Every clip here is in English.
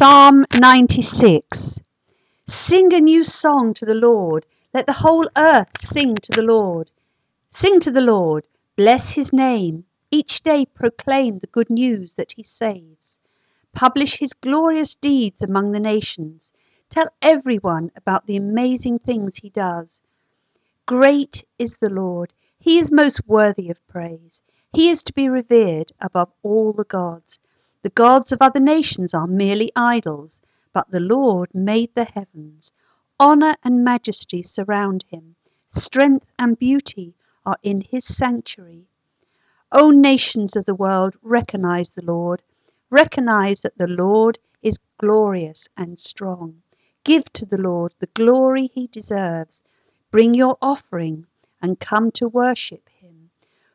Psalm 96 Sing a new song to the Lord. Let the whole earth sing to the Lord. Sing to the Lord. Bless his name. Each day proclaim the good news that he saves. Publish his glorious deeds among the nations. Tell everyone about the amazing things he does. Great is the Lord. He is most worthy of praise. He is to be revered above all the gods. The gods of other nations are merely idols, but the Lord made the heavens. Honour and majesty surround him. Strength and beauty are in his sanctuary. O nations of the world, recognize the Lord. Recognize that the Lord is glorious and strong. Give to the Lord the glory he deserves. Bring your offering and come to worship him.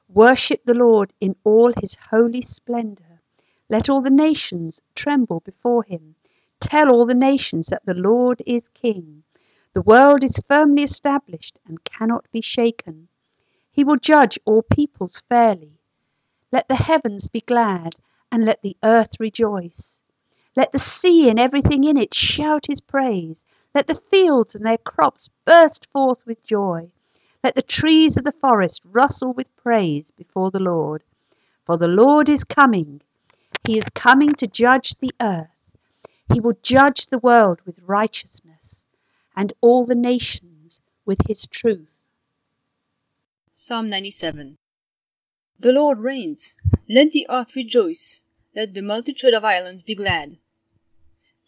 Worship the Lord in all his holy splendour. Let all the nations tremble before him. Tell all the nations that the Lord is King. The world is firmly established and cannot be shaken. He will judge all peoples fairly. Let the heavens be glad, and let the earth rejoice. Let the sea and everything in it shout his praise. Let the fields and their crops burst forth with joy. Let the trees of the forest rustle with praise before the Lord. For the Lord is coming. He is coming to judge the earth. He will judge the world with righteousness and all the nations with his truth. Psalm 97 The Lord reigns. Let the earth rejoice. Let the multitude of islands be glad.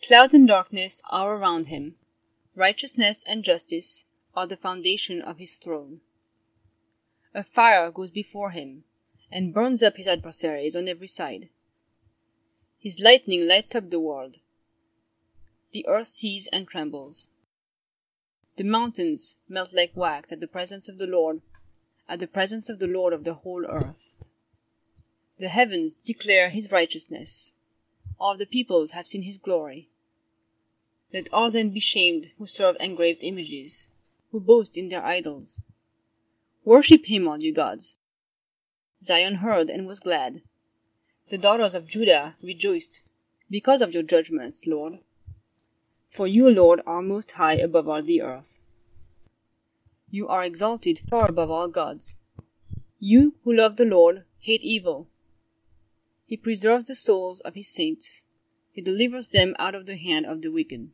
Clouds and darkness are around him. Righteousness and justice are the foundation of his throne. A fire goes before him, and burns up his adversaries on every side. His lightning lights up the world. The earth sees and trembles. The mountains melt like wax at the presence of the Lord, at the presence of the Lord of the whole earth. The heavens declare his righteousness. All the peoples have seen his glory. Let all them be shamed who serve engraved images, who boast in their idols. Worship him, all you gods. Zion heard and was glad. The daughters of Judah rejoiced because of your judgments, Lord. For you, Lord, are most high above all the earth. You are exalted far above all gods. You who love the Lord hate evil. He preserves the souls of his saints. He delivers them out of the hand of the wicked.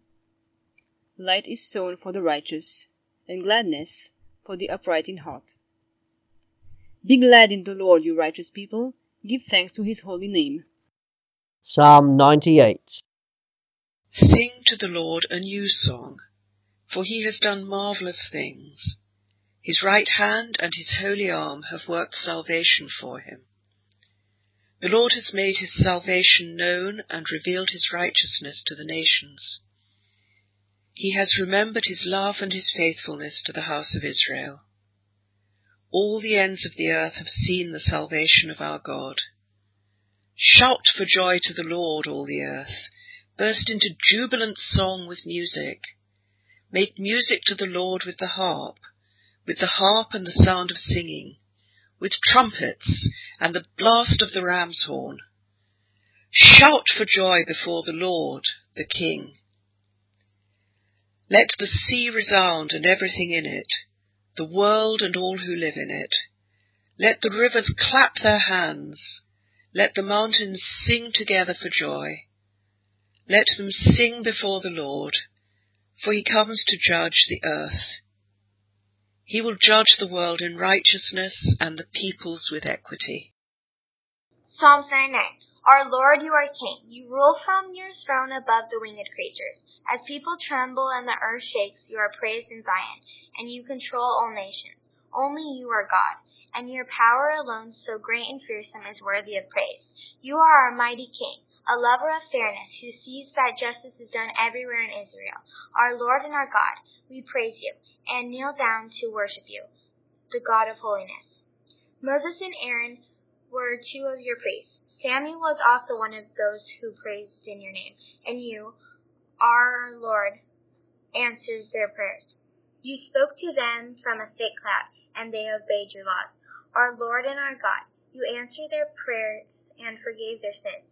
Light is sown for the righteous, and gladness for the upright in heart. Be glad in the Lord, you righteous people. Give thanks to his holy name. Psalm 98 Sing to the Lord a new song, for he has done marvellous things. His right hand and his holy arm have worked salvation for him. The Lord has made his salvation known and revealed his righteousness to the nations. He has remembered his love and his faithfulness to the house of Israel. All the ends of the earth have seen the salvation of our God. Shout for joy to the Lord, all the earth. Burst into jubilant song with music. Make music to the Lord with the harp, with the harp and the sound of singing, with trumpets and the blast of the ram's horn. Shout for joy before the Lord, the King. Let the sea resound and everything in it, the world and all who live in it. Let the rivers clap their hands. Let the mountains sing together for joy. Let them sing before the Lord, for he comes to judge the earth. He will judge the world in righteousness and the peoples with equity. Psalms 99. Our Lord, you are King. You rule from your throne above the winged creatures. As people tremble and the earth shakes, you are praised in Zion, and you control all nations. Only you are God, and your power alone, so great and fearsome, is worthy of praise. You are our mighty King, a lover of fairness, who sees that justice is done everywhere in Israel. Our Lord and our God, we praise you, and kneel down to worship you, the God of holiness. Moses and Aaron were two of your priests. Samuel was also one of those who praised in your name, and you, our Lord, answers their prayers. You spoke to them from a thick cloud, and they obeyed your laws. Our Lord and our God, you answered their prayers and forgave their sins.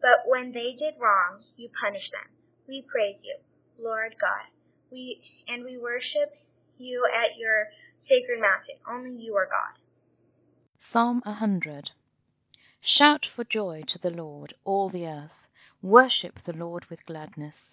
But when they did wrong, you punished them. We praise you, Lord God. We and we worship you at your sacred mountain. Only you are God. Psalm hundred. Shout for joy to the Lord, all the earth. Worship the Lord with gladness.